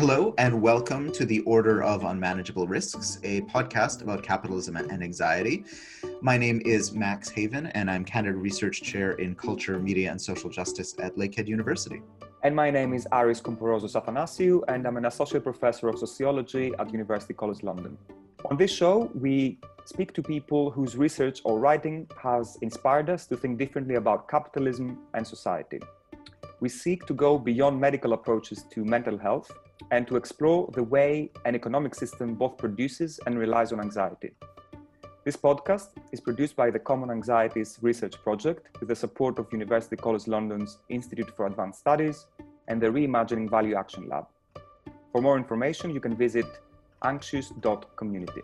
Hello, and welcome to the Order of Unmanageable Risks, a podcast about capitalism and anxiety. My name is Max Haiven, and I'm Canada Research Chair in Culture, Media, and Social Justice at Lakehead University. And my name is Aris Komporozos Athanasiou, and I'm an Associate Professor of Sociology at University College London. On this show, we speak to people whose research or writing has inspired us to think differently about capitalism and society. We seek to go beyond medical approaches to mental health and to explore the way an economic system both produces and relies on anxiety. This podcast is produced by the Common Anxieties Research Project with the support of University College London's Institute for Advanced Studies and the Reimagining Value Action Lab. For more information, you can visit anxious.community.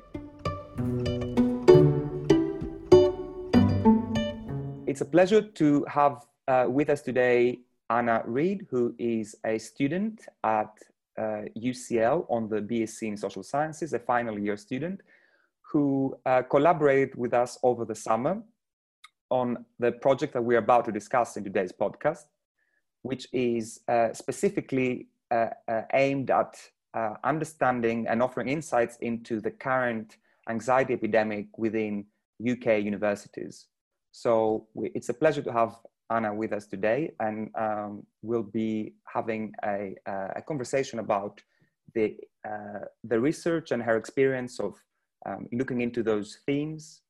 It's a pleasure to have uh, with us today Anna Reid, who is a student at uh, UCL on the BSc in Social Sciences, a final year student, who uh, collaborated with us over the summer on the project that we're about to discuss in today's podcast, which is uh, specifically uh, uh, aimed at uh, understanding and offering insights into the current anxiety epidemic within UK universities. So we, it's a pleasure to have Anna with us today, and um, we'll be having a, a conversation about the, uh, the research and her experience of um, looking into those themes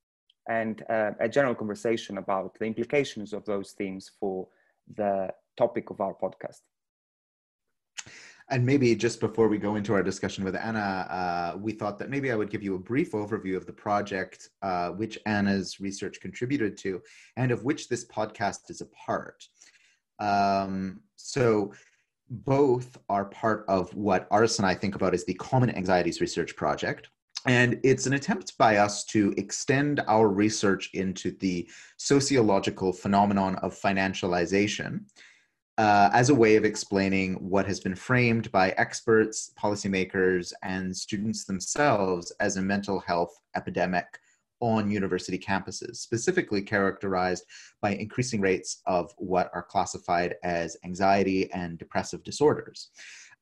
and uh, a general conversation about the implications of those themes for the topic of our podcast. And maybe just before we go into our discussion with Anna, uh, we thought that maybe I would give you a brief overview of the project, uh, which Anna's research contributed to, and of which this podcast is a part. Um, so, both are part of what Aris and I think about as the Common Anxieties Research Project. And it's an attempt by us to extend our research into the sociological phenomenon of financialization uh, as a way of explaining what has been framed by experts, policymakers, and students themselves as a mental health epidemic on university campuses, specifically characterized by increasing rates of what are classified as anxiety and depressive disorders.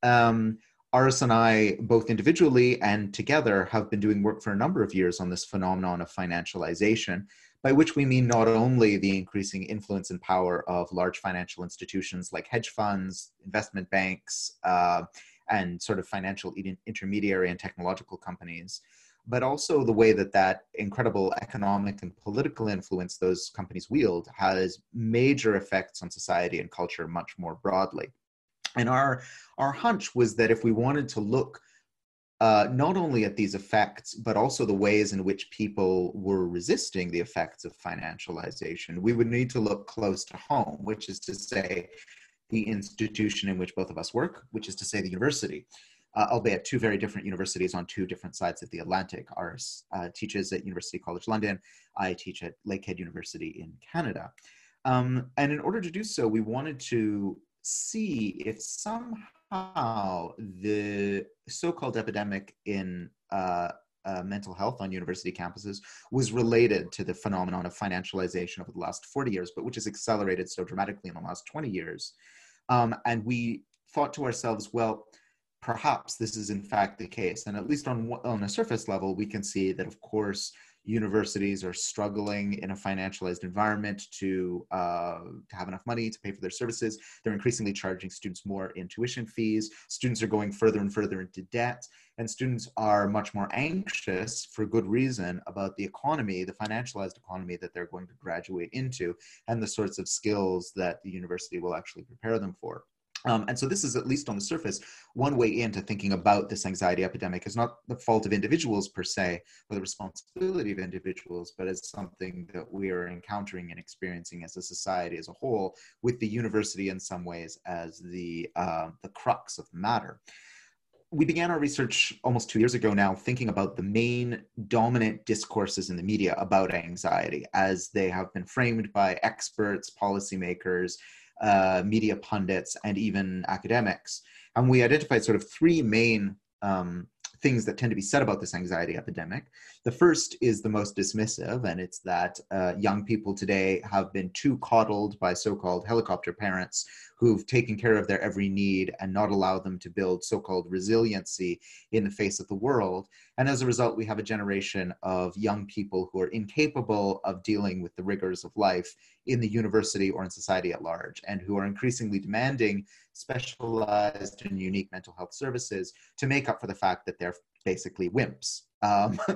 Um, Aris and I, both individually and together, have been doing work for a number of years on this phenomenon of financialization, by which we mean not only the increasing influence and power of large financial institutions like hedge funds, investment banks, uh, and sort of financial intermediary and technological companies, but also the way that that incredible economic and political influence those companies wield has major effects on society and culture much more broadly. And our, our hunch was that if we wanted to look uh, not only at these effects, but also the ways in which people were resisting the effects of financialization, we would need to look close to home, which is to say, the institution in which both of us work, which is to say, the university. Uh, albeit two very different universities on two different sides of the Atlantic. Aris uh, teaches at University College London. I teach at Lakehead University in Canada. Um, and in order to do so, we wanted to see if somehow how the so-called epidemic in uh, uh, mental health on university campuses was related to the phenomenon of financialization over the last 40 years, but which has accelerated so dramatically in the last 20 years. Um, and we thought to ourselves, well, perhaps this is in fact the case. And at least on, on a surface level, we can see that, of course, universities are struggling in a financialized environment to, uh, to have enough money to pay for their services. They're increasingly charging students more in tuition fees. Students are going further and further into debt. And students are much more anxious, for good reason, about the economy, the financialized economy that they're going to graduate into, and the sorts of skills that the university will actually prepare them for. Um, and so this is at least on the surface one way into thinking about this anxiety epidemic. Is not the fault of individuals per se or the responsibility of individuals but as something that we are encountering and experiencing as a society as a whole with the university in some ways as the uh, the crux of the matter. We began our research almost two years ago now thinking about the main dominant discourses in the media about anxiety as they have been framed by experts policymakers uh, media pundits, and even academics. And we identified sort of three main um, things that tend to be said about this anxiety epidemic. The first is the most dismissive, and it's that uh, young people today have been too coddled by so called helicopter parents who've taken care of their every need and not allowed them to build so called resiliency in the face of the world. And as a result, we have a generation of young people who are incapable of dealing with the rigors of life in the university or in society at large, and who are increasingly demanding specialized and unique mental health services to make up for the fact that they're basically wimps. Um,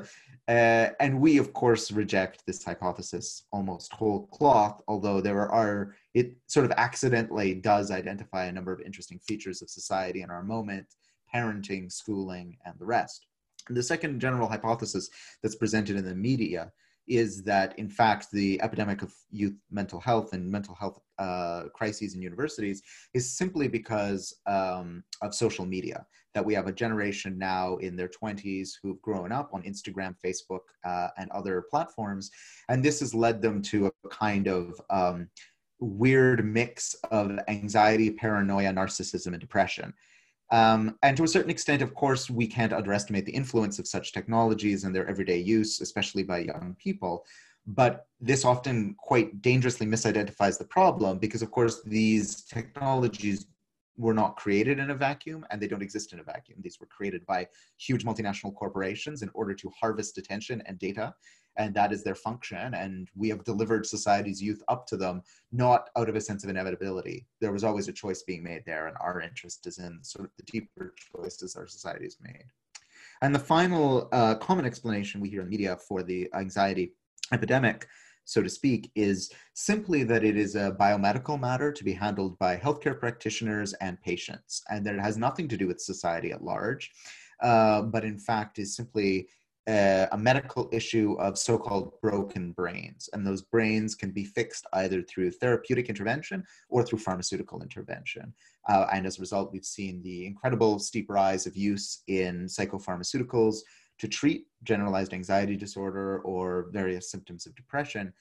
uh, and we, of course, reject this hypothesis almost whole cloth, although there are, it sort of accidentally does identify a number of interesting features of society in our moment, parenting, schooling, and the rest. And the second general hypothesis that's presented in the media is that, in fact, the epidemic of youth mental health and mental health uh, crises in universities is simply because um, of social media. That we have a generation now in their 20s who've grown up on Instagram, Facebook, uh, and other platforms. And this has led them to a kind of um, weird mix of anxiety, paranoia, narcissism, and depression. Um, and to a certain extent, of course, we can't underestimate the influence of such technologies and their everyday use, especially by young people. But this often quite dangerously misidentifies the problem because, of course, these technologies were not created in a vacuum and they don't exist in a vacuum. These were created by huge multinational corporations in order to harvest attention and data and that is their function and we have delivered society's youth up to them not out of a sense of inevitability there was always a choice being made there and our interest is in sort of the deeper choices our society has made and the final uh, common explanation we hear in the media for the anxiety epidemic so to speak, is simply that it is a biomedical matter to be handled by healthcare practitioners and patients, and that it has nothing to do with society at large, uh, but in fact is simply a, a medical issue of so-called broken brains and those brains can be fixed either through therapeutic intervention or through pharmaceutical intervention uh, and as a result we've seen the incredible steep rise of use in psychopharmaceuticals to treat generalized anxiety disorder or various symptoms of depression.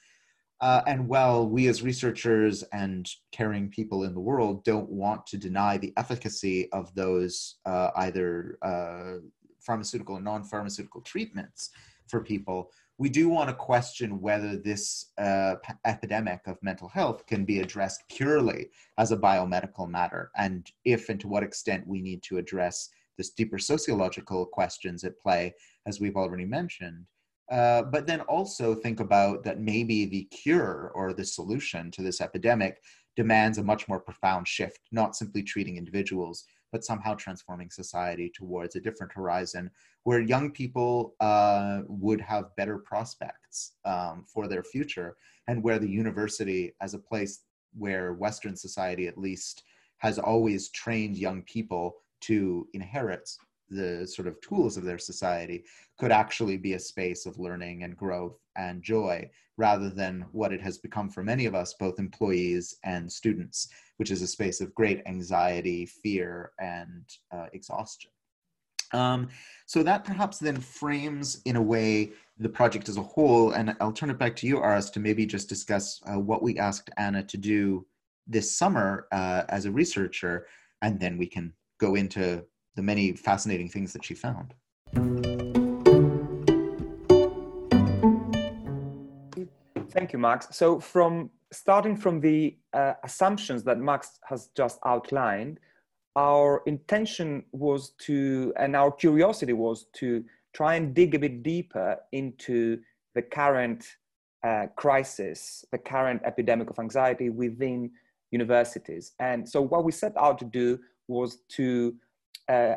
Uh, and while we as researchers and caring people in the world don't want to deny the efficacy of those uh, either uh, pharmaceutical and non-pharmaceutical treatments for people, we do want to question whether this uh, p- epidemic of mental health can be addressed purely as a biomedical matter, and if and to what extent we need to address this deeper sociological questions at play, as we've already mentioned. Uh, but then also think about that maybe the cure or the solution to this epidemic demands a much more profound shift, not simply treating individuals, but somehow transforming society towards a different horizon where young people uh, would have better prospects um, for their future and where the university as a place where western society at least has always trained young people to inherit the sort of tools of their society could actually be a space of learning and growth and joy rather than what it has become for many of us, both employees and students, which is a space of great anxiety, fear, and uh, exhaustion. Um, so that perhaps then frames in a way the project as a whole. And I'll turn it back to you, Aris, to maybe just discuss uh, what we asked Anna to do this summer uh, as a researcher, and then we can go into the many fascinating things that she found. Thank you, Max. So, from starting from the uh, assumptions that Max has just outlined, our intention was to, and our curiosity was to try and dig a bit deeper into the current uh, crisis, the current epidemic of anxiety within universities. And so, what we set out to do was to uh,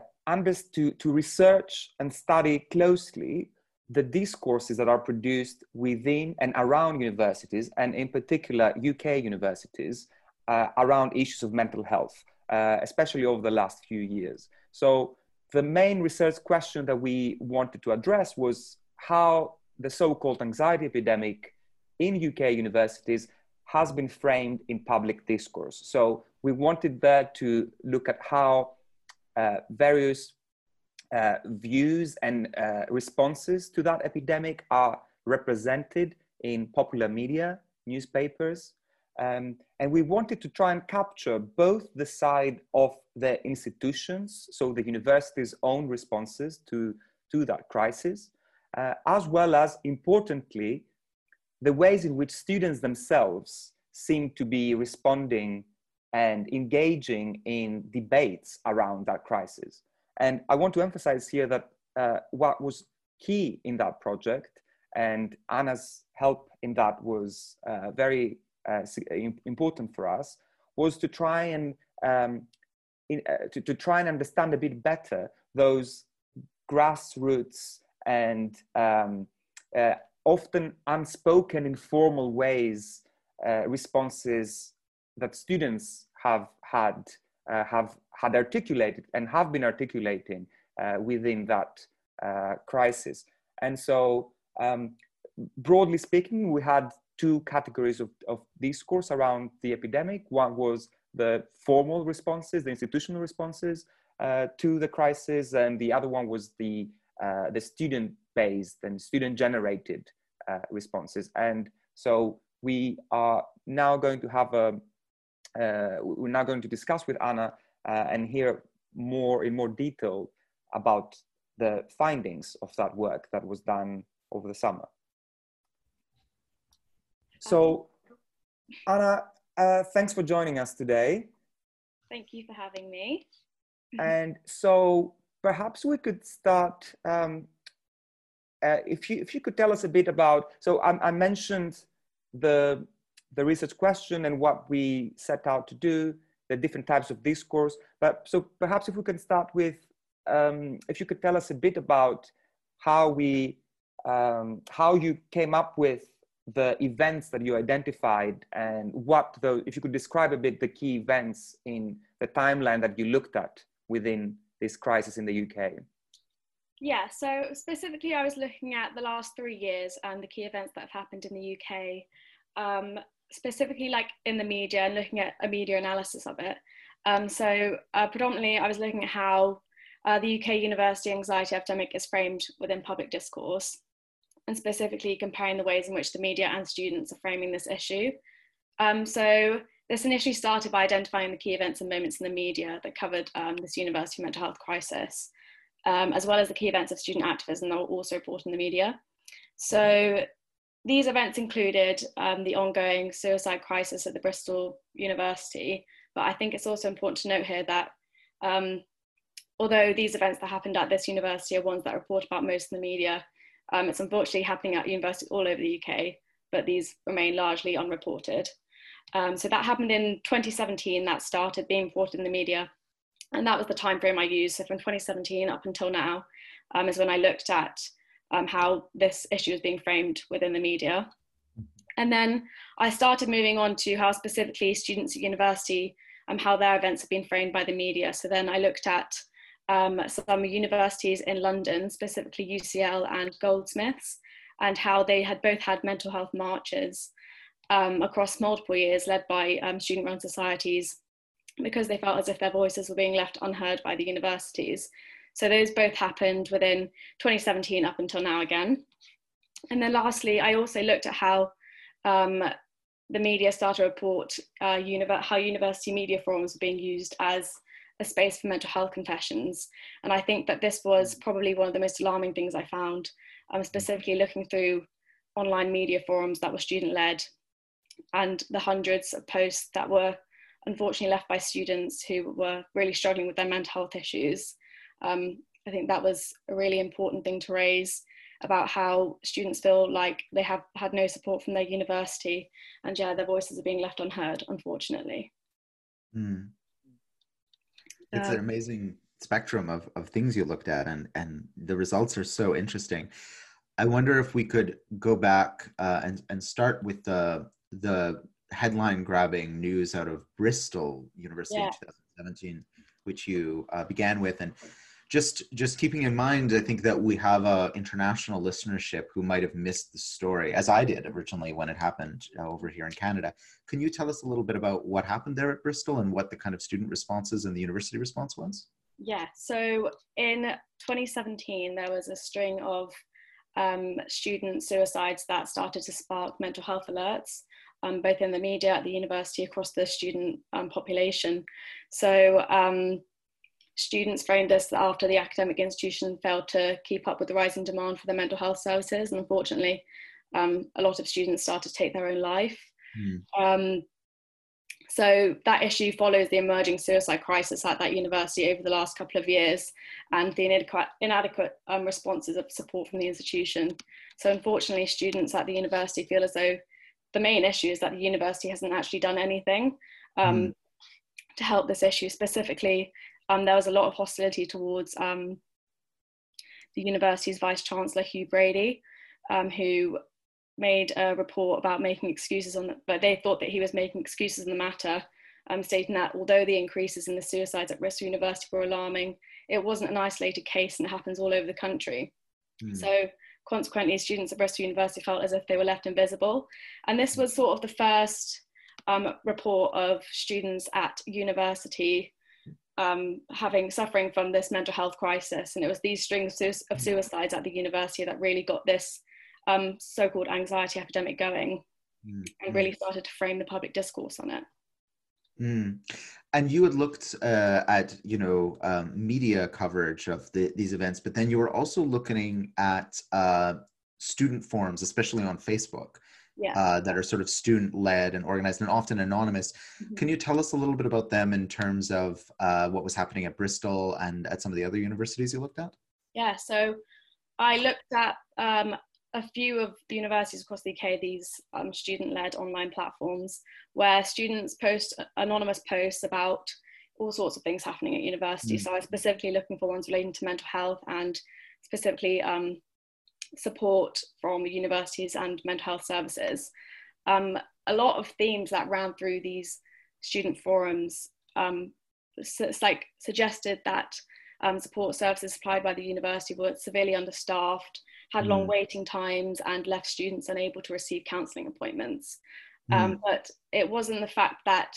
to, to research and study closely the discourses that are produced within and around universities, and in particular UK universities, uh, around issues of mental health, uh, especially over the last few years. So, the main research question that we wanted to address was how the so called anxiety epidemic in UK universities has been framed in public discourse. So, we wanted there to look at how uh, various uh, views and uh, responses to that epidemic are represented in popular media, newspapers, Um, and we wanted to try and capture both the side of the institutions, so the university's own responses to, to that crisis, uh, as well as, importantly, the ways in which students themselves seem to be responding and engaging in debates around that crisis. And I want to emphasize here that uh, what was key in that project and Anna's help in that was uh, very uh, important for us was to try and um, in, uh, to, to try and understand a bit better those grassroots and um, uh, often unspoken informal ways uh, responses that students have had uh, have had articulated and have been articulating uh, within that uh, crisis. And so, um, broadly speaking, we had two categories of, of discourse around the epidemic. One was the formal responses, the institutional responses uh, to the crisis, and the other one was the uh, the student-based and student-generated uh, responses. And so we are now going to have a uh, we're now going to discuss with Anna uh, and hear more in more detail about the findings of that work that was done over the summer. So, Anna, uh, thanks for joining us today. Thank you for having me. and so, perhaps we could start. Um, uh, if you if you could tell us a bit about. So, I, I mentioned the the research question and what we set out to do, the different types of discourse. But so perhaps if we can start with, um, if you could tell us a bit about how we, um, how you came up with the events that you identified and what the, if you could describe a bit the key events in the timeline that you looked at within this crisis in the UK. Yeah, so specifically, I was looking at the last three years and the key events that have happened in the UK. Um, specifically like in the media and looking at a media analysis of it. Um, so uh, predominantly I was looking at how uh, the UK university anxiety epidemic is framed within public discourse and specifically comparing the ways in which the media and students are framing this issue. Um, so this initially started by identifying the key events and moments in the media that covered um, this university mental health crisis, um, as well as the key events of student activism that were also reported in the media. So these events included um, the ongoing suicide crisis at the Bristol University, but I think it's also important to note here that um, although these events that happened at this university are ones that are reported about most in the media, um, it's unfortunately happening at universities all over the UK, but these remain largely unreported. Um, so that happened in 2017, that started being reported in the media. And that was the time frame I used. So from 2017 up until now um, is when I looked at um, how this issue is being framed within the media. And then I started moving on to how specifically students at university, um, how their events have been framed by the media. So then I looked at um, some universities in London, specifically UCL and Goldsmiths, and how they had both had mental health marches um, across multiple years led by um, student-run societies because they felt as if their voices were being left unheard by the universities. So those both happened within 2017 up until now again. And then lastly, I also looked at how um, the media started to report uh, univer- how university media forums were being used as a space for mental health confessions. And I think that this was probably one of the most alarming things I found, um, specifically looking through online media forums that were student led and the hundreds of posts that were unfortunately left by students who were really struggling with their mental health issues um, I think that was a really important thing to raise about how students feel like they have had no support from their university and yeah, their voices are being left unheard, unfortunately. Mm. It's an amazing spectrum of, of things you looked at and, and the results are so interesting. I wonder if we could go back uh, and, and start with the, the headline grabbing news out of Bristol University yeah. in 2017, which you uh, began with. And just just keeping in mind i think that we have a international listenership who might have missed the story as i did originally when it happened uh, over here in canada can you tell us a little bit about what happened there at bristol and what the kind of student responses and the university response was yeah so in 2017 there was a string of um, student suicides that started to spark mental health alerts um, both in the media, at the university, across the student um, population. So um, students framed this after the academic institution failed to keep up with the rising demand for their mental health services. And unfortunately, um, a lot of students started to take their own life. Mm. so that issue follows the emerging suicide crisis at that university over the last couple of years and the inadequate, inadequate um, responses of support from the institution. So unfortunately, students at the university feel as though the main issue is that the university hasn't actually done anything um, mm. to help this issue. Specifically, um, there was a lot of hostility towards um, the university's vice chancellor Hugh Brady, um, who made a report about making excuses on, the, but they thought that he was making excuses in the matter, um, stating that although the increases in the suicides at Bristol University were alarming, it wasn't an isolated case and it happens all over the country. Mm. So consequently, students at Bristol University felt as if they were left invisible. And this was sort of the first um, report of students at university um, having suffering from this mental health crisis. And it was these strings of suicides at the university that really got this um, so-called anxiety epidemic going mm. and really started to frame the public discourse on it. Mm. And you had looked uh, at, you know, um, media coverage of the, these events, but then you were also looking at uh, student forums, especially on Facebook, yeah. uh, that are sort of student-led and organized and often anonymous. Mm-hmm. Can you tell us a little bit about them in terms of uh, what was happening at Bristol and at some of the other universities you looked at? Yeah, so I looked at um, a few of the universities across the UK these um, student-led online platforms where students post anonymous posts about all sorts of things happening at university. Mm. So I was specifically looking for ones relating to mental health and specifically um, support from universities and mental health services. Um, a lot of themes that ran through these student forums um, it's like suggested that um, support services supplied by the university were severely understaffed, had mm. long waiting times, and left students unable to receive counselling appointments. Mm. Um, but it wasn't the fact that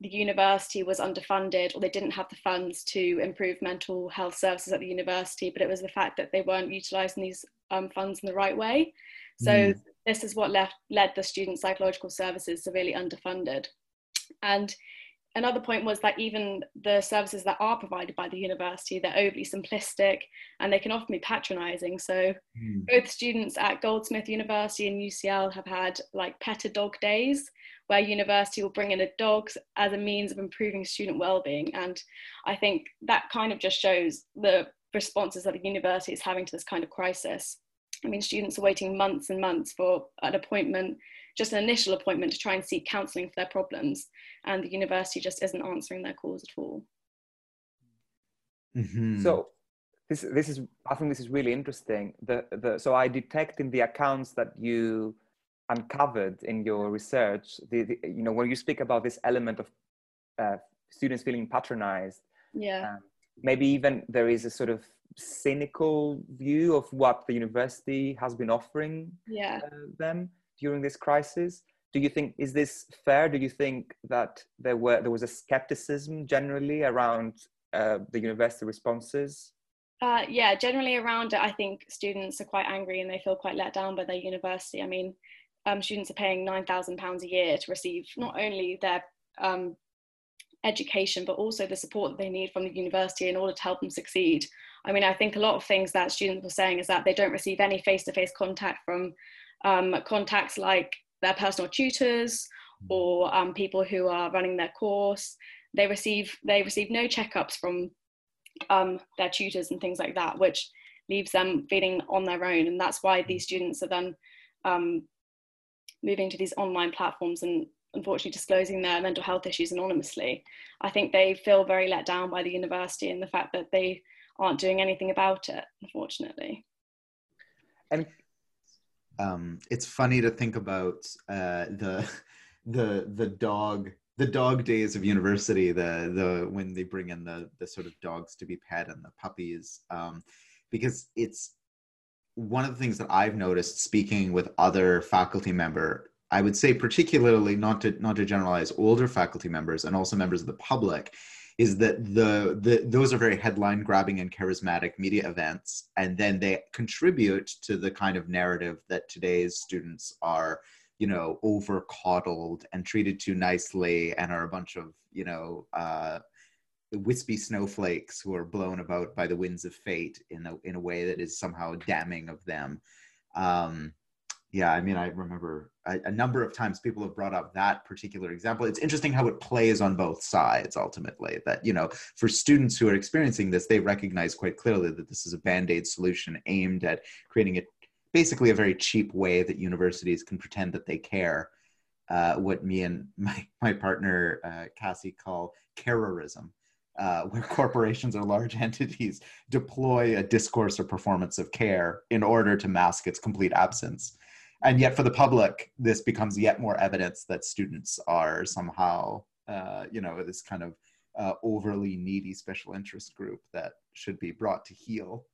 the university was underfunded or they didn't have the funds to improve mental health services at the university, but it was the fact that they weren't utilising these um, funds in the right way. So mm. this is what left, led the student psychological services severely underfunded. And another point was that even the services that are provided by the university they're overly simplistic and they can often be patronizing. So mm. both students at goldsmith university and ucl have had like pet a dog days where university will bring in a dog as a means of improving student well-being. And i think that kind of just shows the responses that the university is having to this kind of crisis. I mean students are waiting months and months for an appointment just an initial appointment to try and seek counselling for their problems, and the university just isn't answering their calls at all. Mm-hmm. So this this is I think this is really interesting. The the so I detect in the accounts that you uncovered in your research, the, the you know when you speak about this element of uh, students feeling patronized. Yeah. Um, maybe even there is a sort of cynical view of what the university has been offering yeah. uh, them during this crisis? Do you think is this fair? Do you think that there were there was a skepticism generally around uh, the university responses? Uh, yeah generally around it i think students are quite angry and they feel quite let down by their university. I mean um, students are paying £9000 a year to receive not only their um, education but also the support that they need from the university in order to help them succeed. I mean i think a lot of things that students were saying is that they don't receive any face-to-face contact from um, contacts like their personal tutors hmm. or um, people who are running their course. They receive they receive no checkups from um, their tutors and things like that, which leaves them feeling on their own. And that's why these hmm. students are then um, moving to these online platforms and unfortunately disclosing their mental health issues anonymously. I think they feel very let down by the university and the fact that they aren't doing anything about it, unfortunately. And um, it's funny to think about uh, the the the dog the dog days of university the the when they bring in the the sort of dogs to be pet and the puppies um, because it's one of the things that I've noticed speaking with other faculty member I would say particularly not to not to generalize older faculty members and also members of the public is that the, the those are very headline grabbing and charismatic media events and then they contribute to the kind of narrative that today's students are you know, over coddled and treated too nicely and are a bunch of, you know, uh, wispy snowflakes who are blown about by the winds of fate in a, in a way that is somehow damning of them. Um, yeah, I mean, I remember a, number of times people have brought up that particular example. It's interesting how it plays on both sides ultimately. That, you know, for students who are experiencing this, they recognize quite clearly that this is a band aid solution aimed at creating a basically a very cheap way that universities can pretend that they care. Uh, what me and my, my partner, uh, Cassie, call carerism. Uh, where corporations or large entities deploy a discourse or performance of care in order to mask its complete absence and yet for the public this becomes yet more evidence that students are somehow uh, you know this kind of uh, overly needy special interest group that should be brought to heel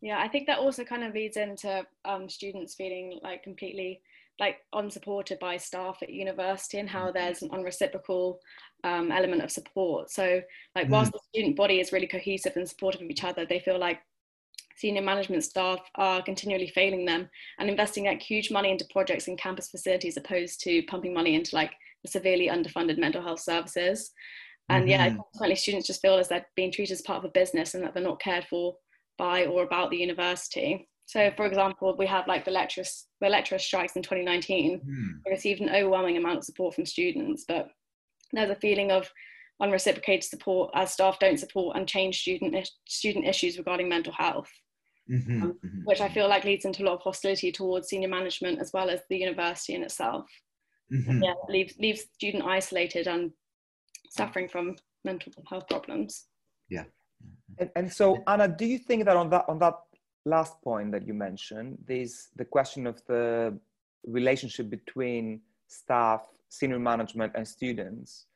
yeah i think that also kind of leads into um, students feeling like completely like unsupported by staff at university and how mm-hmm. there's an unreciprocal um, element of support so like whilst mm. the student body is really cohesive and supportive of each other they feel like senior management staff are continually failing them and investing like huge money into projects and campus facilities opposed to pumping money into like the severely underfunded mental health services. And mm-hmm. yeah, consequently students just feel as they're being treated as part of a business and that they're not cared for by or about the university. So for example, we have like the lecturers, the lecturer strikes in 2019. Mm. We received an overwhelming amount of support from students, but there's a feeling of unreciprocated support as staff don't support and change student student issues regarding mental health mm-hmm, um, mm-hmm. which I feel like leads into a lot of hostility towards senior management as well as the university in itself. Mm-hmm. Yeah, leaves leaves student isolated and suffering from mental health problems. Yeah. And, and so Anna, do you think that on that on that last point that you mentioned, there's the question of the relationship between staff, senior management, and students.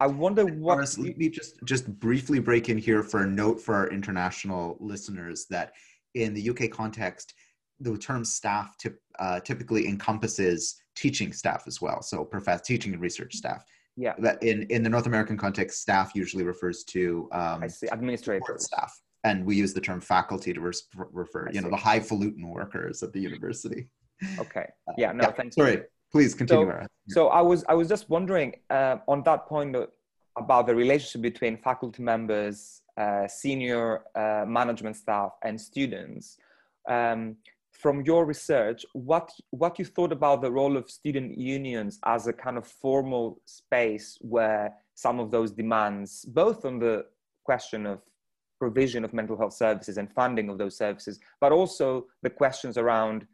I wonder what. Honestly, let me just just briefly break in here for a note for our international listeners that in the UK context, the term staff tip, uh, typically encompasses teaching staff as well. So profess teaching and research staff. Yeah. That in, in the North American context, staff usually refers to um, I see administrative staff, and we use the term faculty to res- refer, I you see. know, the highfalutin workers at the university. Okay. Uh, yeah. No. Uh, yeah. Thanks. Sorry. Please continue. So, so, I was I was just wondering uh, on that point about the relationship between faculty members uh, senior uh, management staff and students. Um, from your research, what, what you thought about the role of student unions as a kind of formal space where some of those demands, both on the question of provision of mental health services and funding of those services, but also the questions around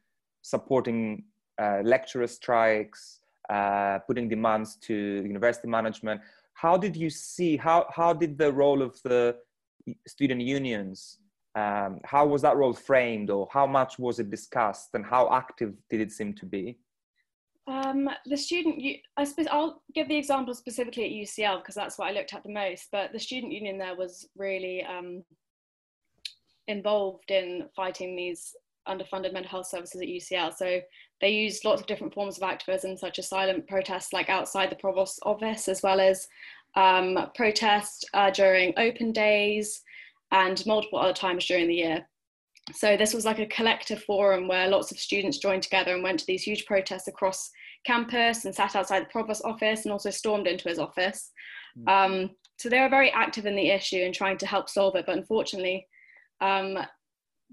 supporting uh, lecturer strikes, uh, putting demands to university management. How did you see, how, how did the role of the student unions um, how was that role framed or how much was it discussed and how active did it seem to be? Um, the student i suppose i'll give the example specifically at ucl because that's what i looked at the most but the student union there was really um, involved in fighting these underfunded mental health services at ucl so they used lots of different forms of activism such as silent protests like outside the provost's office as well as um, protest uh, during open days and multiple other times during the year. So this was like a collective forum where lots of students joined together and went to these huge protests across campus and sat outside the provost office and also stormed into his office. Mm. Um, so they were very active in the issue and trying to help solve it, but unfortunately, um,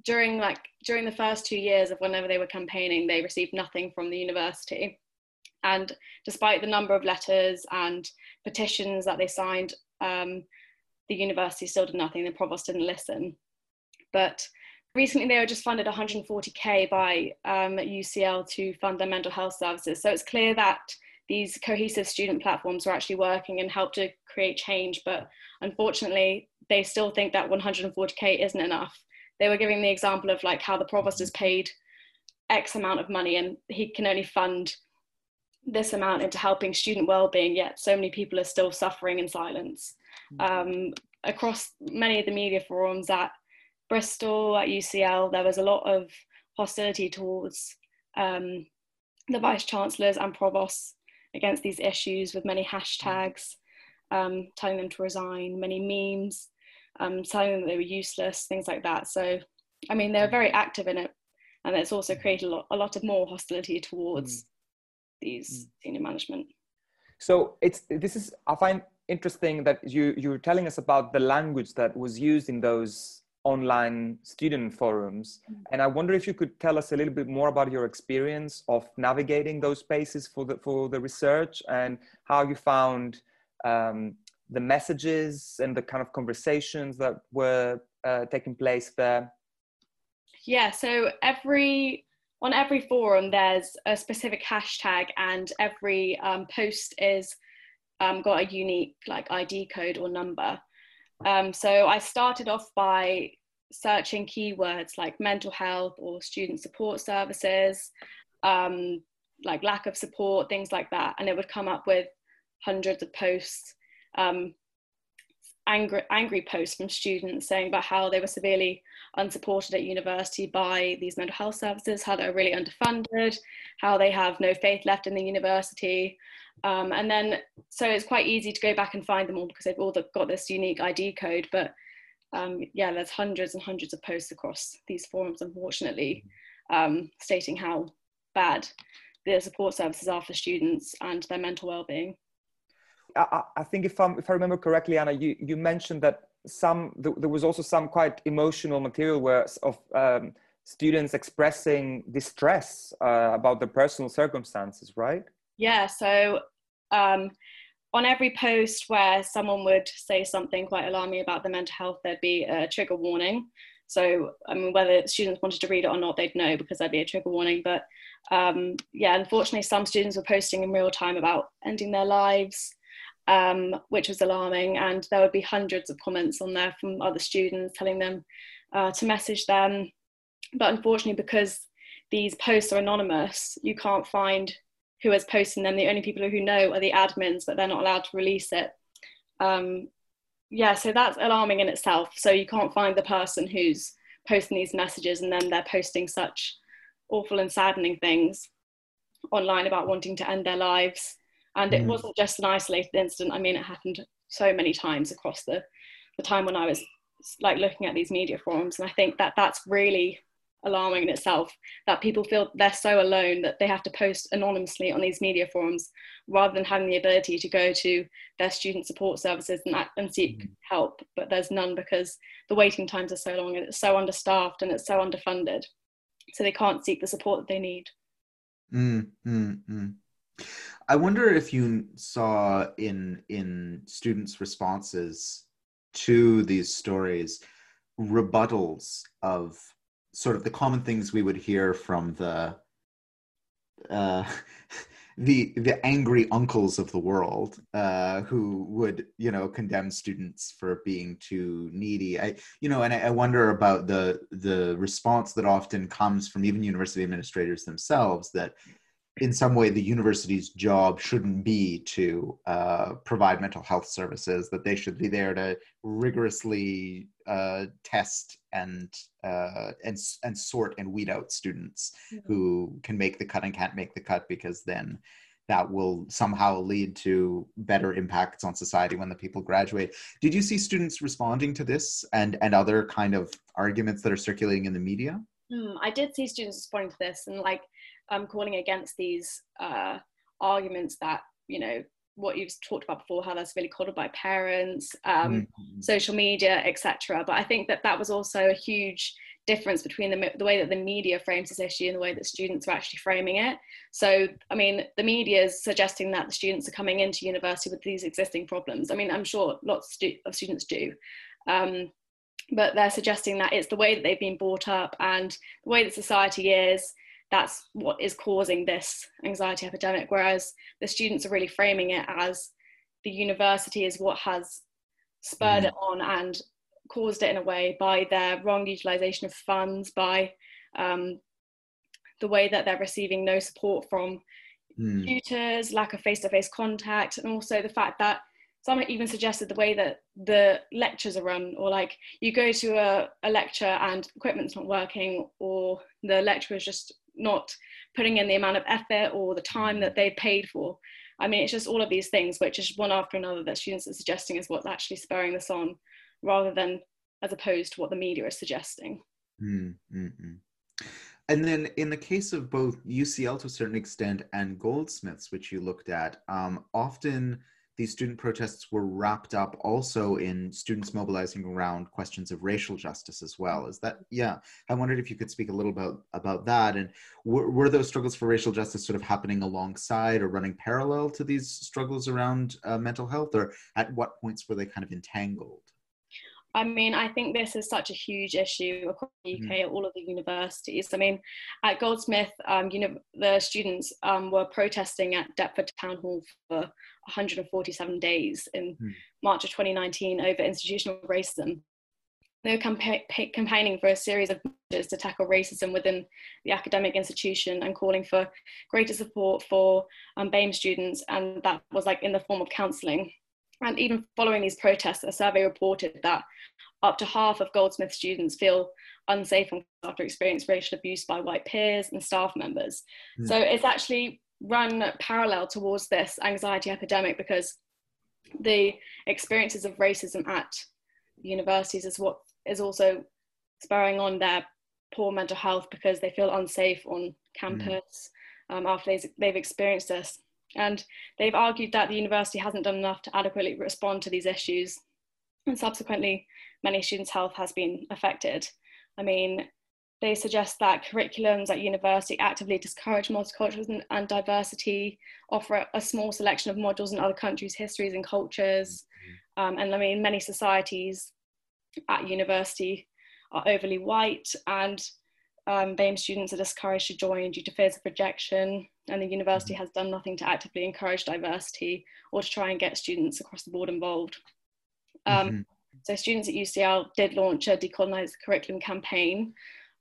during like during the first two years of whenever they were campaigning, they received nothing from the university. And despite the number of letters and petitions that they signed, um, the university still did nothing. The provost didn't listen. But recently they were just funded 140k by um, UCL to fund their mental health services. So it's clear that these cohesive student platforms are actually working and help to create change. But unfortunately, they still think that 140k isn't enough. They were giving the example of like how the provost is paid X amount of money and he can only fund this amount into helping student well-being yet so many people are still suffering in silence mm-hmm. um, across many of the media forums at bristol at ucl there was a lot of hostility towards um, the vice chancellors and provosts against these issues with many hashtags um, telling them to resign many memes um, telling them they were useless things like that so i mean they were very active in it and it's also created a lot, a lot of more hostility towards mm. these mm. senior management. So it's this is I find interesting that you you were telling us about the language that was used in those online student forums mm. and i wonder if you could tell us a little bit more about your experience of navigating those spaces for the for the research and how you found um, the messages and the kind of conversations that were uh, taking place there? Yeah so every on every forum there's a specific hashtag and every um, post is um, got a unique like id code or number. Um, so I started off by searching keywords like mental health or student support services, um, like lack of support, things like that, and it would come up with hundreds of posts, um, angry, angry posts from students saying about how they were severely unsupported at university by these mental health services, how they're really underfunded, how they have no faith left in the university. Um, and then, so it's quite easy to go back and find them all because they've all got this unique ID code. But um, yeah, there's hundreds and hundreds of posts across these forums, unfortunately, um, stating how bad the support services are for students and their mental well-being. I, I think if, i if I remember correctly, Anna, you, you mentioned that some there was also some quite emotional material where of um, students expressing distress uh, about their personal circumstances, right? Yeah. So um, on every post where someone would say something quite alarming about their mental health, there'd be a trigger warning. So, I mean, whether students wanted to read it or not, they'd know because there'd be a trigger warning. But um, yeah, unfortunately, some students were posting in real time about ending their lives, um, which was alarming. And there would be hundreds of comments on there from other students telling them uh, to message them. But unfortunately, because these posts are anonymous, you can't find who is posting them. The only people who know are the admins, but they're not allowed to release it. Um, yeah, so that's alarming in itself. So you can't find the person who's posting these messages and then they're posting such awful and saddening things online about wanting to end their lives. And it mm. wasn't just an isolated incident. I mean, it happened so many times across the, the time when I was like looking at these media forums. And I think that that's really alarming in itself that people feel they're so alone that they have to post anonymously on these media forums rather than having the ability to go to their student support services and, and seek mm-hmm. help but there's none because the waiting times are so long and it's so understaffed and it's so underfunded so they can't seek the support that they need mm, mm, mm. I wonder if you saw in in students responses to these stories rebuttals of sort of the common things we would hear from the uh, the the angry uncles of the world uh, who would you know condemn students for being too needy. I you know, and I, I wonder about the the response that often comes from even university administrators themselves that in some way the university's job shouldn't be to uh, provide mental health services that they should be there to rigorously uh, test and uh, and and sort and weed out students mm-hmm. who can make the cut and can't make the cut because then that will somehow lead to better impacts on society when the people graduate. Did you see students responding to this and and other kind of arguments that are circulating in the media? Mm, I did see students responding to this and like um, calling against these uh, arguments that you know what you've talked about before how that's really coddled by parents um, mm-hmm. social media etc but i think that that was also a huge difference between the, the way that the media frames this issue and the way that students are actually framing it. So i mean the media is suggesting that the students are coming into university with these existing problems. I mean i'm sure lots of students do. Um, but they're suggesting that it's the way that they've been brought up and the way that society is that's what is causing this anxiety epidemic. Whereas the students are really framing it as the university is what has spurred mm. it on and caused it in a way by their wrong utilization of funds, by um, the way that they're receiving no support from mm. tutors, lack of face to face contact, and also the fact that some even suggested the way that the lectures are run or like you go to a, a lecture and equipment's not working or the lecturer is just not putting in the amount of effort or the time that they've paid for. I mean, it's just all of these things, which is one after another that students are suggesting is what's actually spurring this on, rather than as opposed to what the media is suggesting. Mm-hmm. and then in the case of both UCL to a certain extent and Goldsmiths, which you looked at, um, often these student protests were wrapped up also in students mobilizing around questions of racial justice as well. Is that, yeah, I wondered if you could speak a little about, about that. And were, were those struggles for racial justice sort of happening alongside or running parallel to these struggles around uh, mental health? Or at what points were they kind of entangled? I mean, I think this is such a huge issue across the UK mm. at all of the universities. I mean, at Goldsmith, um, you know, the students um, were protesting at Deptford Town Hall for 147 days in mm. March of 2019 over institutional racism. They were campa- campaigning for a series of measures to tackle racism within the academic institution and calling for greater support for um, BAME students, and that was like in the form of counselling. And even following these protests, a survey reported that up to half of Goldsmith students feel unsafe after experiencing racial abuse by white peers and staff members. Mm. So it's actually run parallel towards this anxiety epidemic because the experiences of racism at universities is what is also spurring on their poor mental health because they feel unsafe on campus mm. um, after they've, they've experienced this. And they've argued that the university hasn't done enough to adequately respond to these issues. And subsequently, many students' health has been affected. I mean, they suggest that curriculums at university actively discourage multiculturalism and diversity, offer a small selection of modules in other countries' histories and cultures. Mm-hmm. Um, and I mean, many societies at university are overly white and um, BAME students are discouraged to join due to fears of rejection, and the university has done nothing to actively encourage diversity or to try and get students across the board involved. Um, mm-hmm. So students at UCL did launch a decolonize curriculum campaign.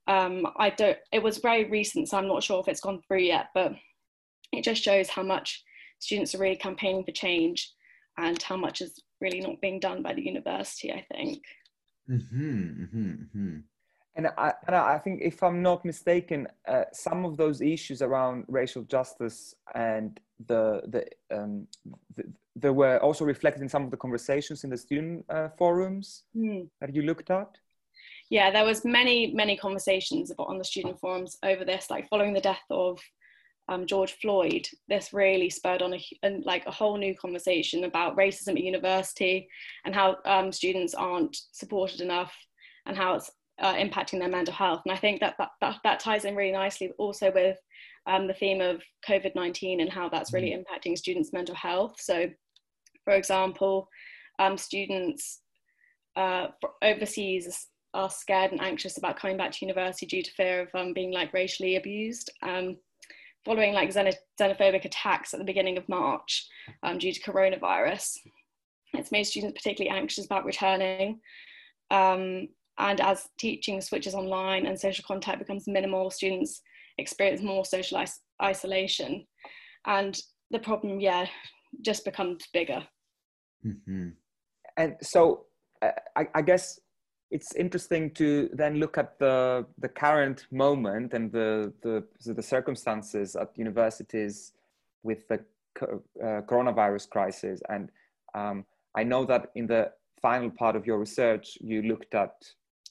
Um, I don't. It was very recent, so I'm not sure if it's gone through yet, but it just shows how much students are really campaigning for change and how much is really not being done by the university. I think. Mm-hmm, mm-hmm, mm-hmm. And I, and I think, if I'm not mistaken, uh, some of those issues around racial justice and the the, um, the they were also reflected in some of the conversations in the student uh, forums mm. that you looked at. Yeah, there was many many conversations about on the student forums over this. Like following the death of um, George Floyd, this really spurred on a, a, like a whole new conversation about racism at university and how um, students aren't supported enough and how it's uh, impacting their mental health. And I think that that, that, that ties in really nicely also with um, the theme of COVID 19 and how that's really mm. impacting students' mental health. So, for example, um, students uh, overseas are scared and anxious about coming back to university due to fear of um, being like racially abused. Um, following like xenophobic attacks at the beginning of March um, due to coronavirus, it's made students particularly anxious about returning. Um, and as teaching switches online and social contact becomes minimal, students experience more social is- isolation. And the problem, yeah, just becomes bigger. Mm-hmm. And so uh, I, I, guess it's interesting to then look at the, the current moment and the, the, the circumstances at universities with the uh, coronavirus crisis. And um, I know that in the final part of your research, you looked at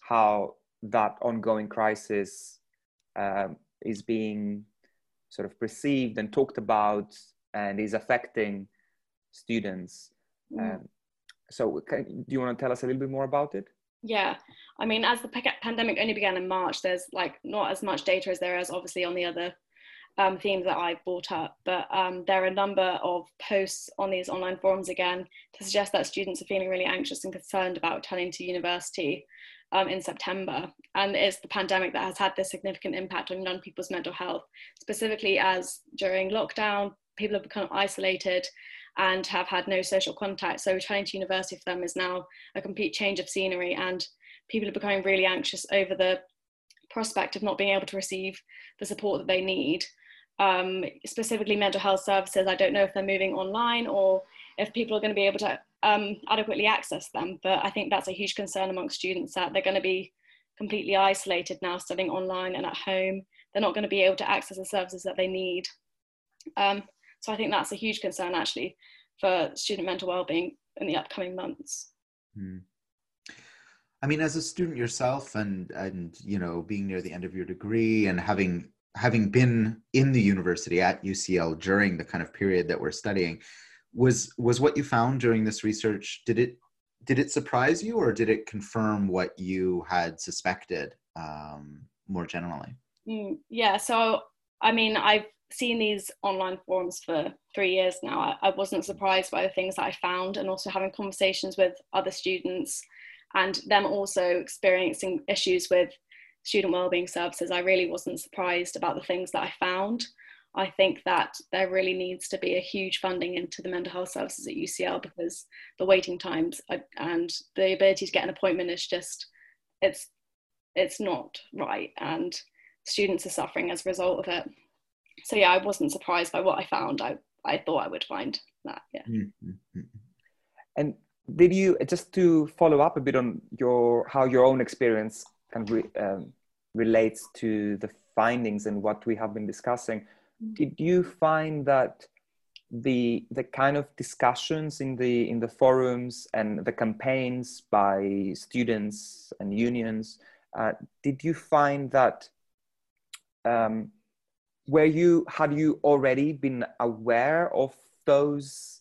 how that ongoing crisis um, is being sort of perceived and talked about and is affecting students. Mm. Um, so, can, do you want to tell us a little bit more about it? Yeah, I mean, as the pandemic only began in March, there's like not as much data as there is obviously on the other um, themes that I brought up, but um, there are a number of posts on these online forums again to suggest that students are feeling really anxious and concerned about turning to university um, in September. And it's the pandemic that has had this significant impact on young people's mental health, specifically as during lockdown, people have become isolated and have had no social contact. So returning to university for them is now a complete change of scenery and people are becoming really anxious over the prospect of not being able to receive the support that they need. Um, specifically mental health services, I don't know if they're moving online or if people are going to be able to um, adequately access them. But I think that's a huge concern among students that they're going to be completely isolated now, studying online and at home. They're not going to be able to access the services that they need. Um, so I think that's a huge concern actually for student mental well-being in the upcoming months. Mm. I mean, as a student yourself, and and you know, being near the end of your degree, and having having been in the university at UCL during the kind of period that we're studying, was was what you found during this research? Did it did it surprise you, or did it confirm what you had suspected um, more generally? Mm, yeah. So, I mean, I've seen these online forums for three years now. I, I wasn't surprised by the things that I found, and also having conversations with other students and them also experiencing issues with student wellbeing services, I really wasn't surprised about the things that I found. I think that there really needs to be a huge funding into the mental health services at UCL because the waiting times and the ability to get an appointment is just it's it's not right and students are suffering as a result of it. So yeah, I wasn't surprised by what I found. I I thought I would find that. Yeah. Mm-hmm. And did you just to follow up a bit on your how your own experience kind of re, um, relates to the findings and what we have been discussing. Did you find that the the kind of discussions in the in the forums and the campaigns by students and unions uh, did you find that um, were you had you already been aware of those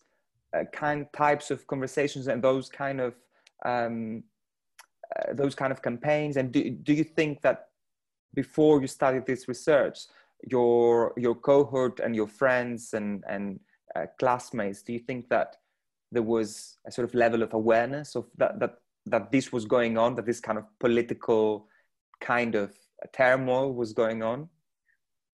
uh, kind types of conversations and those kind of um, uh, those kind of campaigns? And do, do you think that before you started this research your your cohort and your friends and and uh, classmates do you think that there was a sort of level of awareness of that that that this was going on that this kind of political kind of turmoil was going on?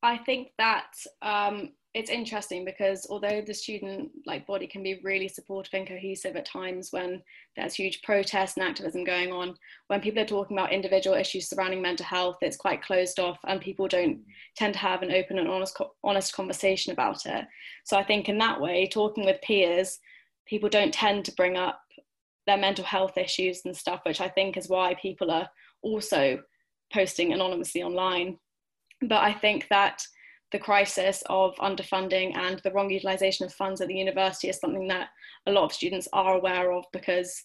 I think that um, it's interesting because although the student like body can be really supportive and cohesive at times when there's huge protest and activism going on when people are talking about individual issues surrounding mental health it's quite closed off and people don't tend to have an open and honest honest conversation about it. So i think in that way talking with peers people don't tend to bring up their mental health issues and stuff which i think is why people are also posting anonymously online. But i think that the crisis of underfunding and the wrong utilisation of funds at the university is something that a lot of students are aware of because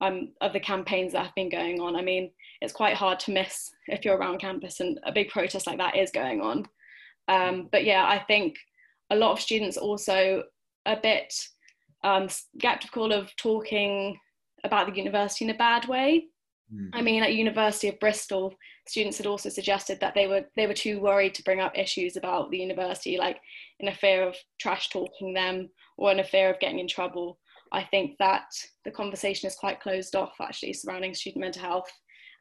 um, of the campaigns that have been going on. I mean, it's quite hard to miss if you're around campus and a big protest like that is going on. Um, but yeah, I think a lot of students also a bit um, skeptical of talking about the university in a bad way. Mm. I mean, at University of Bristol, students had also suggested that they were they were too worried to bring up issues about the university, like in a fear of trash talking them or in a fear of getting in trouble. I think that the conversation is quite closed off actually surrounding student mental health,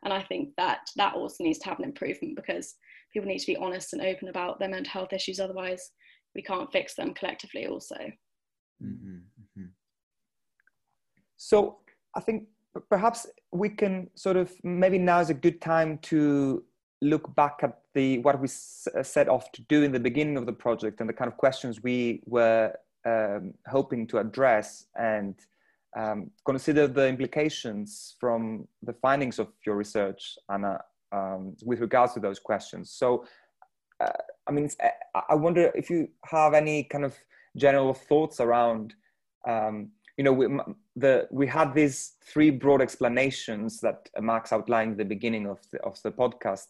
and I think that that also needs to have an improvement because people need to be honest and open about their mental health issues. Otherwise, we can't fix them collectively. Also. Mm-hmm, mm-hmm. So I think perhaps we can sort of maybe now is a good time to look back at the what we uh, set off to do in the beginning of the project and the kind of questions we were um, hoping to address and um, consider the implications from the findings of your research, Anna, um, with regards to those questions. So, uh, I mean, I wonder if you have any kind of general thoughts around um, you know, we, the, we had these three broad explanations that Max outlined at the beginning of the, of the podcast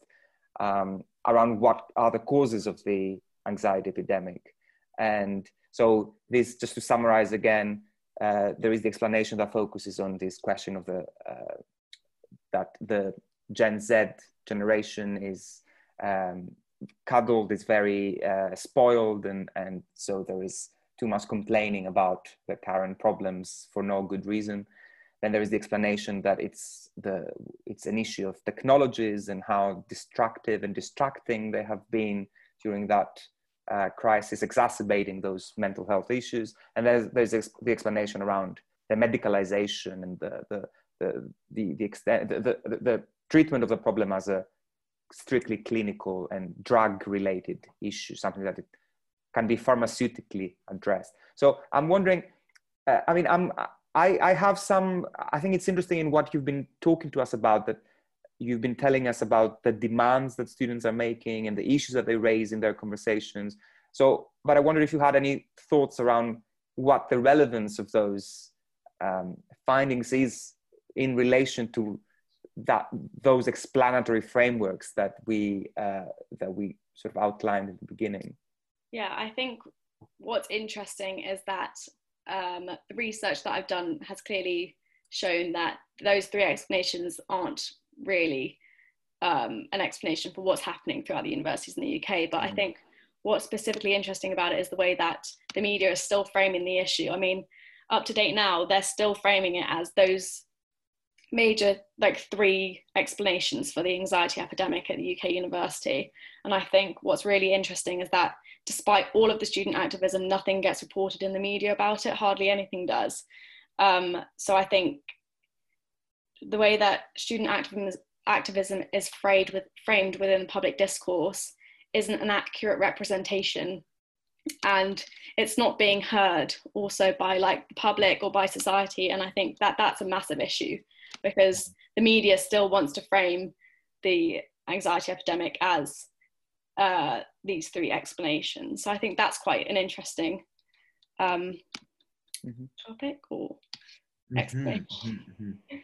um, around what are the causes of the anxiety epidemic. And so this, just to summarize again, uh, there is the explanation that focuses on this question of the, uh, that the Gen Z generation is um, cuddled, is very uh, spoiled, and, and so there is too much complaining about the current problems for no good reason. Then there is the explanation that it's the it's an issue of technologies and how destructive and distracting they have been during that uh, crisis, exacerbating those mental health issues. And there's there's the explanation around the medicalization and the the the the, the extent the, the, the treatment of the problem as a strictly clinical and drug related issue, something that it can be pharmaceutically addressed. So I'm wondering, uh, I mean, I'm, I, I have some, I think it's interesting in what you've been talking to us about that you've been telling us about the demands that students are making and the issues that they raise in their conversations. So, but I wonder if you had any thoughts around what the relevance of those um, findings is in relation to that those explanatory frameworks that we uh, that we sort of outlined at the beginning. Yeah, I think what's interesting is that um, the research that I've done has clearly shown that those three explanations aren't really um, an explanation for what's happening throughout the universities in the UK. But mm. I think what's specifically interesting about it is the way that the media is still framing the issue. I mean, up to date now, they're still framing it as those major, like three explanations for the anxiety epidemic at the UK university. And I think what's really interesting is that despite all of the student activism, nothing gets reported in the media about it, hardly anything does. Um, so I think the way that student activism, activism is framed, with, framed within public discourse isn't an accurate representation and it's not being heard also by like the public or by society and i think that that's a massive issue because the media still wants to frame the anxiety epidemic as uh, these three explanations so i think that's quite an interesting um, mm-hmm. topic or mm-hmm. explanation mm-hmm.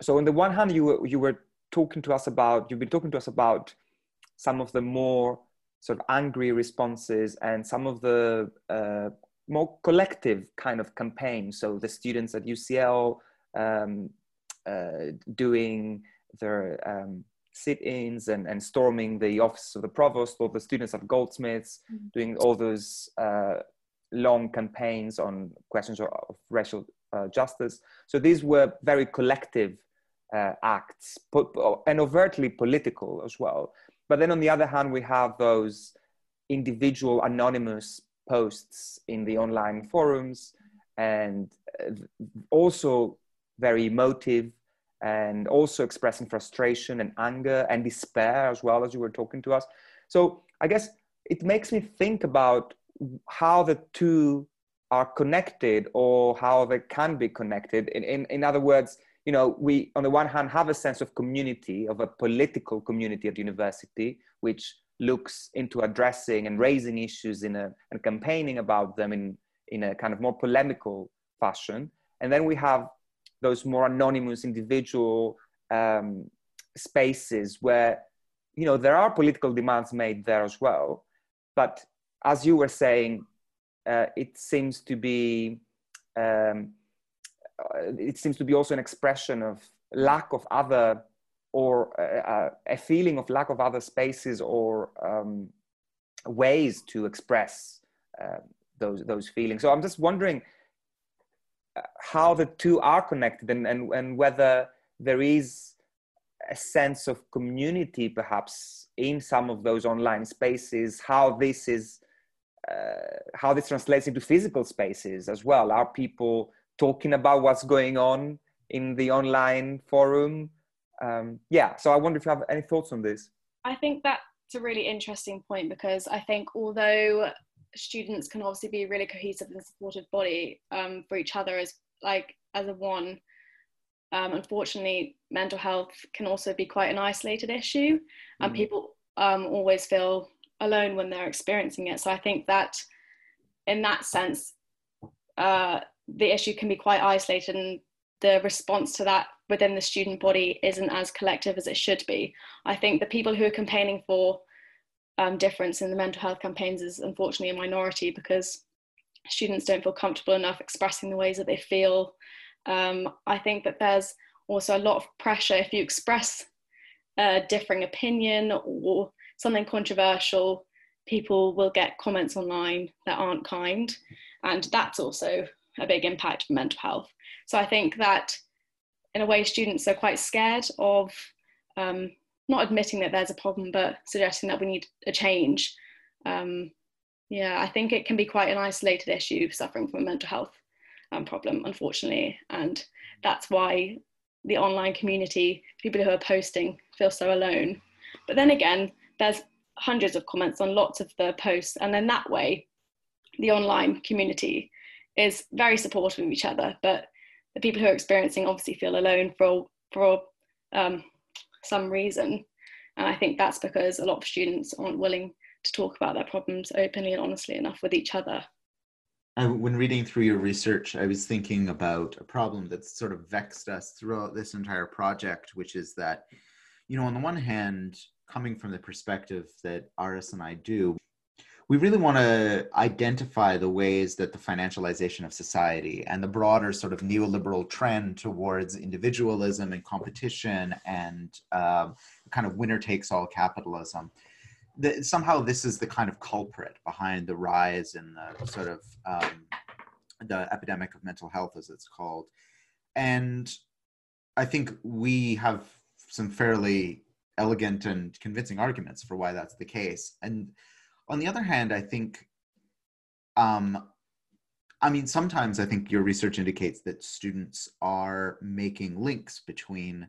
so on the one hand you were you were talking to us about you've been talking to us about some of the more sort of angry responses and some of the uh, more collective kind of campaigns so the students at ucl um, uh, doing their um, sit-ins and, and storming the office of the provost or the students at goldsmiths mm-hmm. doing all those uh, long campaigns on questions of, of racial uh, justice so these were very collective uh, acts, and overtly political as well. But then on the other hand, we have those individual anonymous posts in the online forums and uh, also very emotive and also expressing frustration and anger and despair as well as you were talking to us. So I guess it makes me think about how the two are connected or how they can be connected. In, in, in other words, you know, we on the one hand have a sense of community, of a political community at university, which looks into addressing and raising issues in a and campaigning about them in in a kind of more polemical fashion. And then we have those more anonymous individual um, spaces where you know there are political demands made there as well. But as you were saying, uh, it seems to be um, it seems to be also an expression of lack of other or uh, uh, a feeling of lack of other spaces or um, ways to express uh, those those feelings. So I'm just wondering uh, how the two are connected and, and, and whether there is a sense of community perhaps in some of those online spaces, how this is uh, how this translates into physical spaces as well. Are people talking about what's going on in the online forum. Um, yeah, so I wonder if you have any thoughts on this. I think that's a really interesting point because I think although students can obviously be a really cohesive and supportive body um, for each other as like as a one, um, unfortunately, mental health can also be quite an isolated issue, and mm. people um, always feel alone when they're experiencing it. So I think that, in that sense, uh, the issue can be quite isolated and the response to that within the student body isn't as collective as it should be. I think the people who are campaigning for um, difference in the mental health campaigns is unfortunately a minority because students don't feel comfortable enough expressing the ways that they feel. Um, I think that there's also a lot of pressure if you express a differing opinion or something controversial, people will get comments online that aren't kind. And that's also a big impact for mental health. So I think that in a way, students are quite scared of um, not admitting that there's a problem, but suggesting that we need a change. Um, yeah, I think it can be quite an isolated issue suffering from a mental health um, problem, unfortunately. And that's why the online community, people who are posting, feel so alone. But then again, there's hundreds of comments on lots of the posts, and then that way, the online community is very supportive of each other, but the people who are experiencing obviously feel alone for for um, some reason, and I think that's because a lot of students aren't willing to talk about their problems openly and honestly enough with each other. I, when reading through your research, I was thinking about a problem that's sort of vexed us throughout this entire project, which is that, you know, on the one hand, coming from the perspective that Aris and I do, we really want to identify the ways that the financialization of society and the broader sort of neoliberal trend towards individualism and competition and um, kind of winner takes all capitalism that somehow this is the kind of culprit behind the rise in the sort of um, the epidemic of mental health as it's called. And i think we have some fairly elegant and convincing arguments for why that's the case. And on the other hand, I think, um, I mean, sometimes I think your research indicates that students are making links between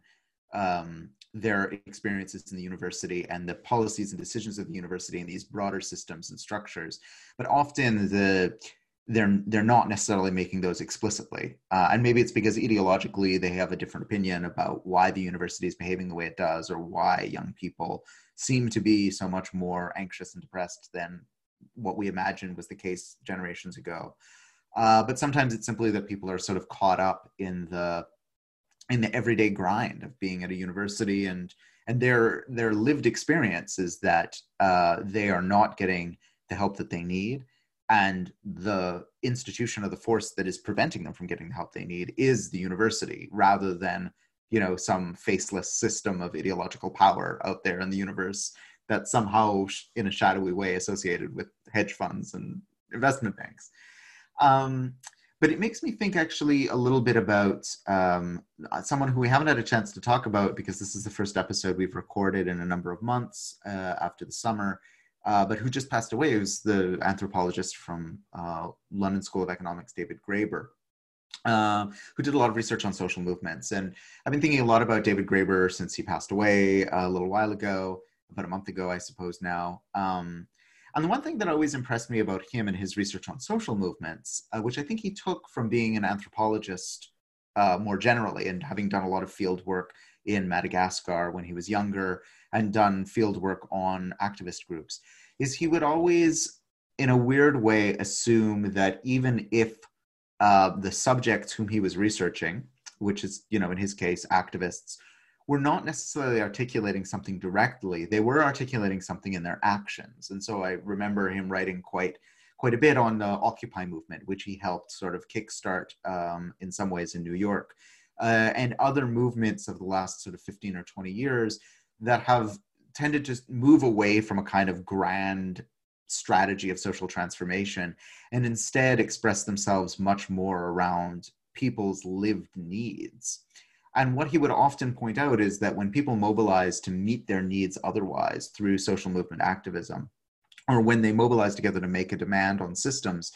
um, their experiences in the university and the policies and decisions of the university and these broader systems and structures. But often the they're they're not necessarily making those explicitly, uh, and maybe it's because ideologically they have a different opinion about why the university is behaving the way it does, or why young people seem to be so much more anxious and depressed than what we imagined was the case generations ago. Uh, but sometimes it's simply that people are sort of caught up in the in the everyday grind of being at a university and and their their lived experience is that uh, they are not getting the help that they need and the institution or the force that is preventing them from getting the help they need is the university rather than you know some faceless system of ideological power out there in the universe that's somehow in a shadowy way associated with hedge funds and investment banks. Um, but it makes me think actually a little bit about um, someone who we haven't had a chance to talk about because this is the first episode we've recorded in a number of months uh, after the summer uh, but who just passed away who's the anthropologist from uh, london school of economics david graeber uh, who did a lot of research on social movements. And I've been thinking a lot about David Graeber since he passed away a little while ago, about a month ago, I suppose now. Um, and the one thing that always impressed me about him and his research on social movements, uh, which I think he took from being an anthropologist uh, more generally and having done a lot of field work in Madagascar when he was younger and done field work on activist groups, is he would always, in a weird way, assume that even if uh, the subjects whom he was researching, which is, you know, in his case, activists, were not necessarily articulating something directly. They were articulating something in their actions. And so I remember him writing quite quite a bit on the Occupy movement, which he helped sort of kickstart um, in some ways in New York, uh, and other movements of the last sort of 15 or 20 years that have tended to move away from a kind of grand strategy of social transformation and instead express themselves much more around people's lived needs. And what he would often point out is that when people mobilize to meet their needs otherwise through social movement activism, or when they mobilize together to make a demand on systems,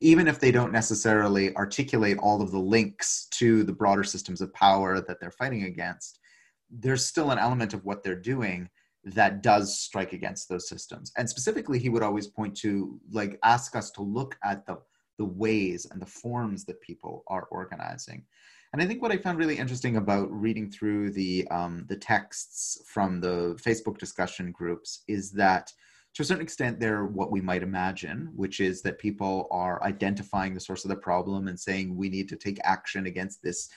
even if they don't necessarily articulate all of the links to the broader systems of power that they're fighting against, there's still an element of what they're doing that does strike against those systems. And specifically, he would always point to, like, ask us to look at the, the ways and the forms that people are organizing. And I think what I found really interesting about reading through the, um, the texts from the Facebook discussion groups is that to a certain extent, they're what we might imagine, which is that people are identifying the source of the problem and saying we need to take action against this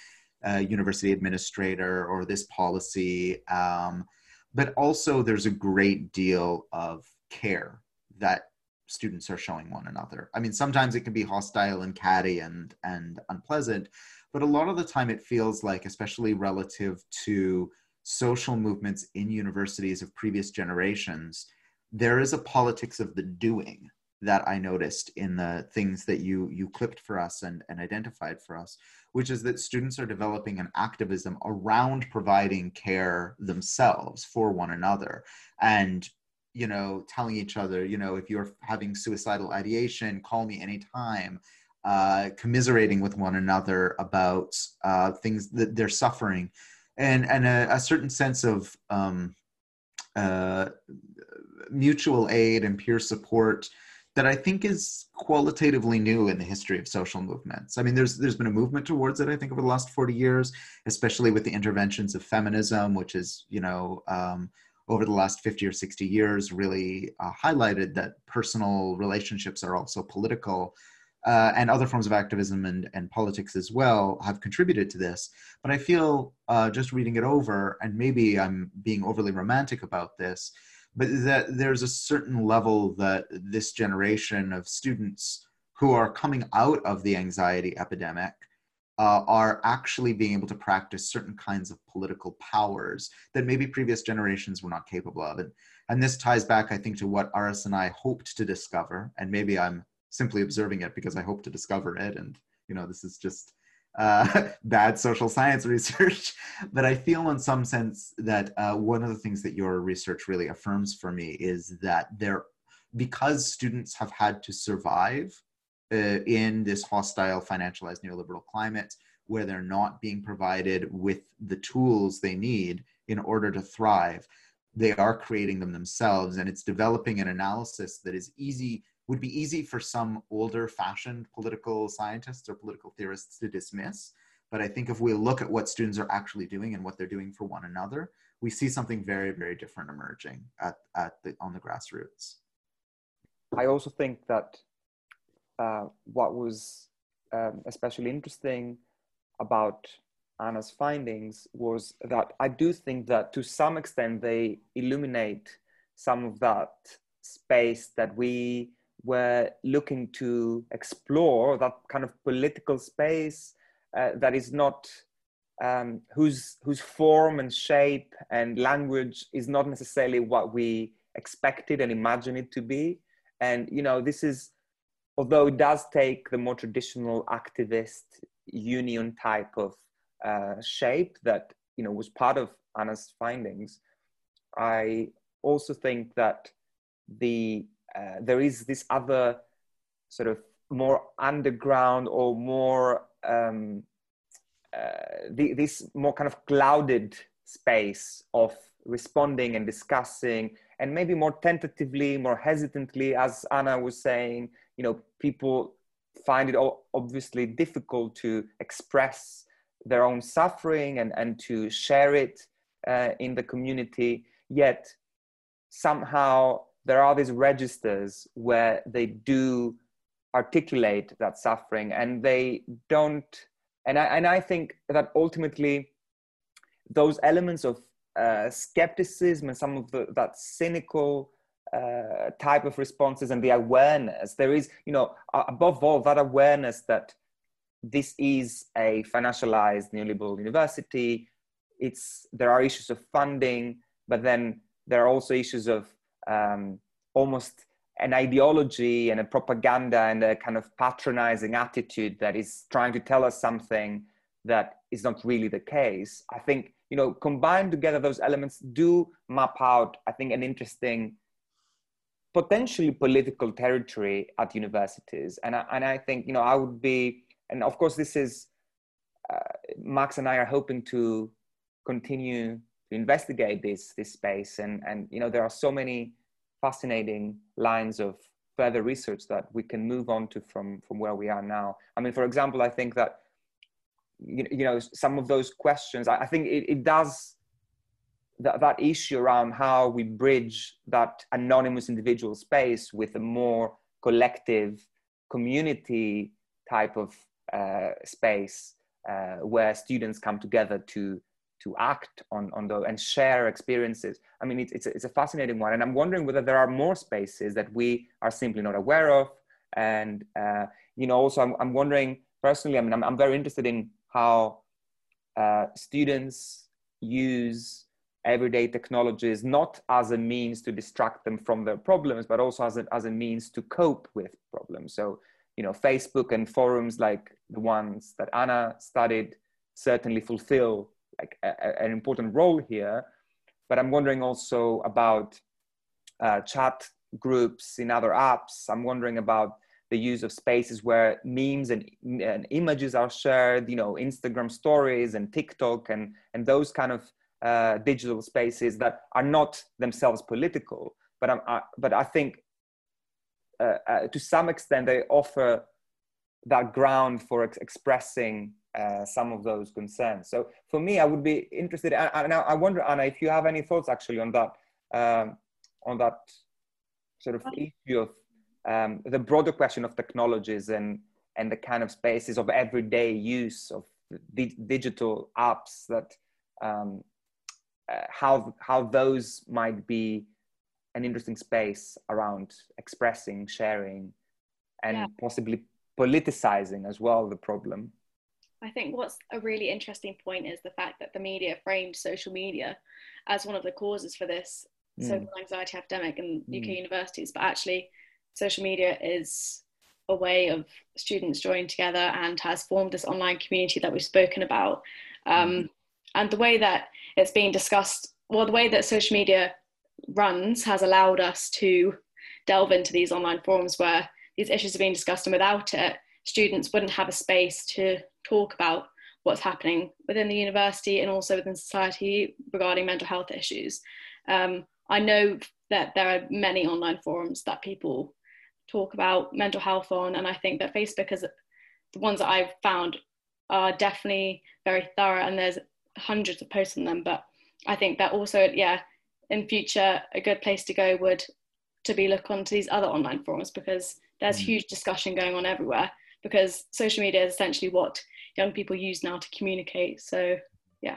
uh, university administrator or this policy. Um, but also there's a great deal of care that students are showing one another. I mean, sometimes it can be hostile and catty and and unpleasant, but a lot of the time it feels like, especially relative to social movements in universities of previous generations, there is a politics of the doing that I noticed in the things that you you clipped for us and, and identified for us, which is that students are developing an activism around providing care themselves for one another and you know telling each other you know if you're having suicidal ideation call me anytime uh, commiserating with one another about uh, things that they're suffering. And and a, a certain sense of um, uh, mutual aid and peer support that I think is qualitatively new in the history of social movements. I mean, there's there's been a movement towards it. I think over the last 40 years, especially with the interventions of feminism, which is you know um, over the last 50 or 60 years really uh, highlighted that personal relationships are also political. uh, and other forms of activism and, and politics as well have contributed to this. But I feel uh, just reading it over, and maybe I'm being overly romantic about this, but that there's a certain level that this generation of students who are coming out of the anxiety epidemic uh, are actually being able to practice certain kinds of political powers that maybe previous generations were not capable of. And, and this ties back, I think, to what Aris and I hoped to discover. And maybe I'm simply observing it because I hope to discover it. And, you know, this is just uh, bad social science research. but I feel, in some sense, that uh, one of the things that your research really affirms for me is that there, because students have had to survive uh, in this hostile, financialized neoliberal climate where they're not being provided with the tools they need in order to thrive. They are creating them themselves, and it's developing an analysis that is easy, would be easy for some older fashioned political scientists or political theorists to dismiss. But I think if we look at what students are actually doing and what they're doing for one another, we see something very, very different emerging at, at the, on the grassroots. I also think that uh, what was um, especially interesting about Anna's findings was that I do think that to some extent they illuminate some of that space that we were looking to explore, that kind of political space uh, that is not um, whose whose form and shape and language is not necessarily what we expected and imagined it to be. And you know, this is although it does take the more traditional activist union type of uh, shape that you know was part of Anna's findings, I also think that the uh, there is this other sort of more underground or more um, uh, the, this more kind of clouded space of responding and discussing and maybe more tentatively more hesitantly as anna was saying you know people find it obviously difficult to express their own suffering and, and to share it uh, in the community. Yet somehow there are these registers where they do articulate that suffering and they don't and I, and I think that ultimately those elements of uh, skepticism and some of the, that cynical uh, type of responses and the awareness there is you know above all that awareness that this is a financialized neoliberal university it's there are issues of funding but then there are also issues of um, almost an ideology and a propaganda and a kind of patronizing attitude that is trying to tell us something that is not really the case i think you know combine together those elements do map out i think an interesting potentially political territory at universities. And I, and I think, you know, I would be, and of course, this is, uh, Max and I are hoping to continue investigate this, this space. And, and, you know, there are so many fascinating lines of further research that we can move on to from, from where we are now. I mean, for example, I think that, you, you know, some of those questions, I, I think it, it does that, that issue around how we bridge that anonymous individual space with a more collective community type of uh, space uh, where students come together to to act on on those and share experiences. I mean, it's it's a, it's a fascinating one, and I'm wondering whether there are more spaces that we are simply not aware of. And uh, you know, also I'm I'm wondering personally. I mean, I'm I'm very interested in how uh, students use everyday technologies not as a means to distract them from their problems but also as a, as a means to cope with problems so you know facebook and forums like the ones that anna studied certainly fulfill like a, an important role here but i'm wondering also about uh, chat groups in other apps. I'm wondering about the use of spaces where memes and, and images are shared you know instagram stories and tiktok and and those kind of uh, digital spaces that are not themselves political, but, I, but I think uh, uh, to some extent they offer that ground for ex- expressing uh, some of those concerns. So for me, I would be interested. And I, I wonder, Anna, if you have any thoughts actually on that, um, on that sort of issue of um, the broader question of technologies and and the kind of spaces of everyday use of di- digital apps that um, uh, how how those might be an interesting space around expressing sharing and yeah. possibly politicizing as well the problem i think what's a really interesting point is the fact that the media framed social media as one of the causes for this mm. social anxiety epidemic in mm. uk universities but actually social media is a way of students joining together and has formed this online community that we've spoken about. Um, mm. and the way that it's being discussed, well, the way that social media runs has allowed us to delve into these online forums where these issues are being discussed, and without it, students wouldn't have a space to talk about what's happening within the university and also within society regarding mental health issues. Um, I know that there are many online forums that people talk about mental health on. And I think that Facebook is the ones that I've found are definitely very thorough and there's hundreds of posts on them. But I think that also, yeah, in future, a good place to go would to be look onto these other online forums because there's mm. huge discussion going on everywhere because social media is essentially what young people use now to communicate. So yeah.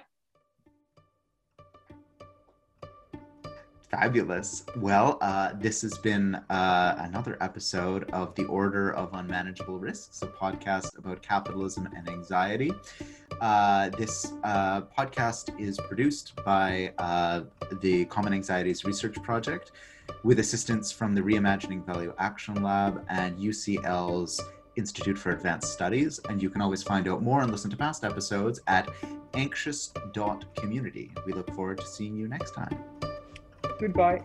Fabulous. Well, uh, this has been uh, another episode of The Order of Unmanageable Risks, a podcast about capitalism and anxiety. Uh, this uh, podcast is produced by uh, the Common Anxieties Research Project with assistance from the Reimagining Value Action Lab and UCL's Institute for Advanced Studies. And you can always find out more and listen to past episodes at anxious.community. We look forward to seeing you next time. Goodbye.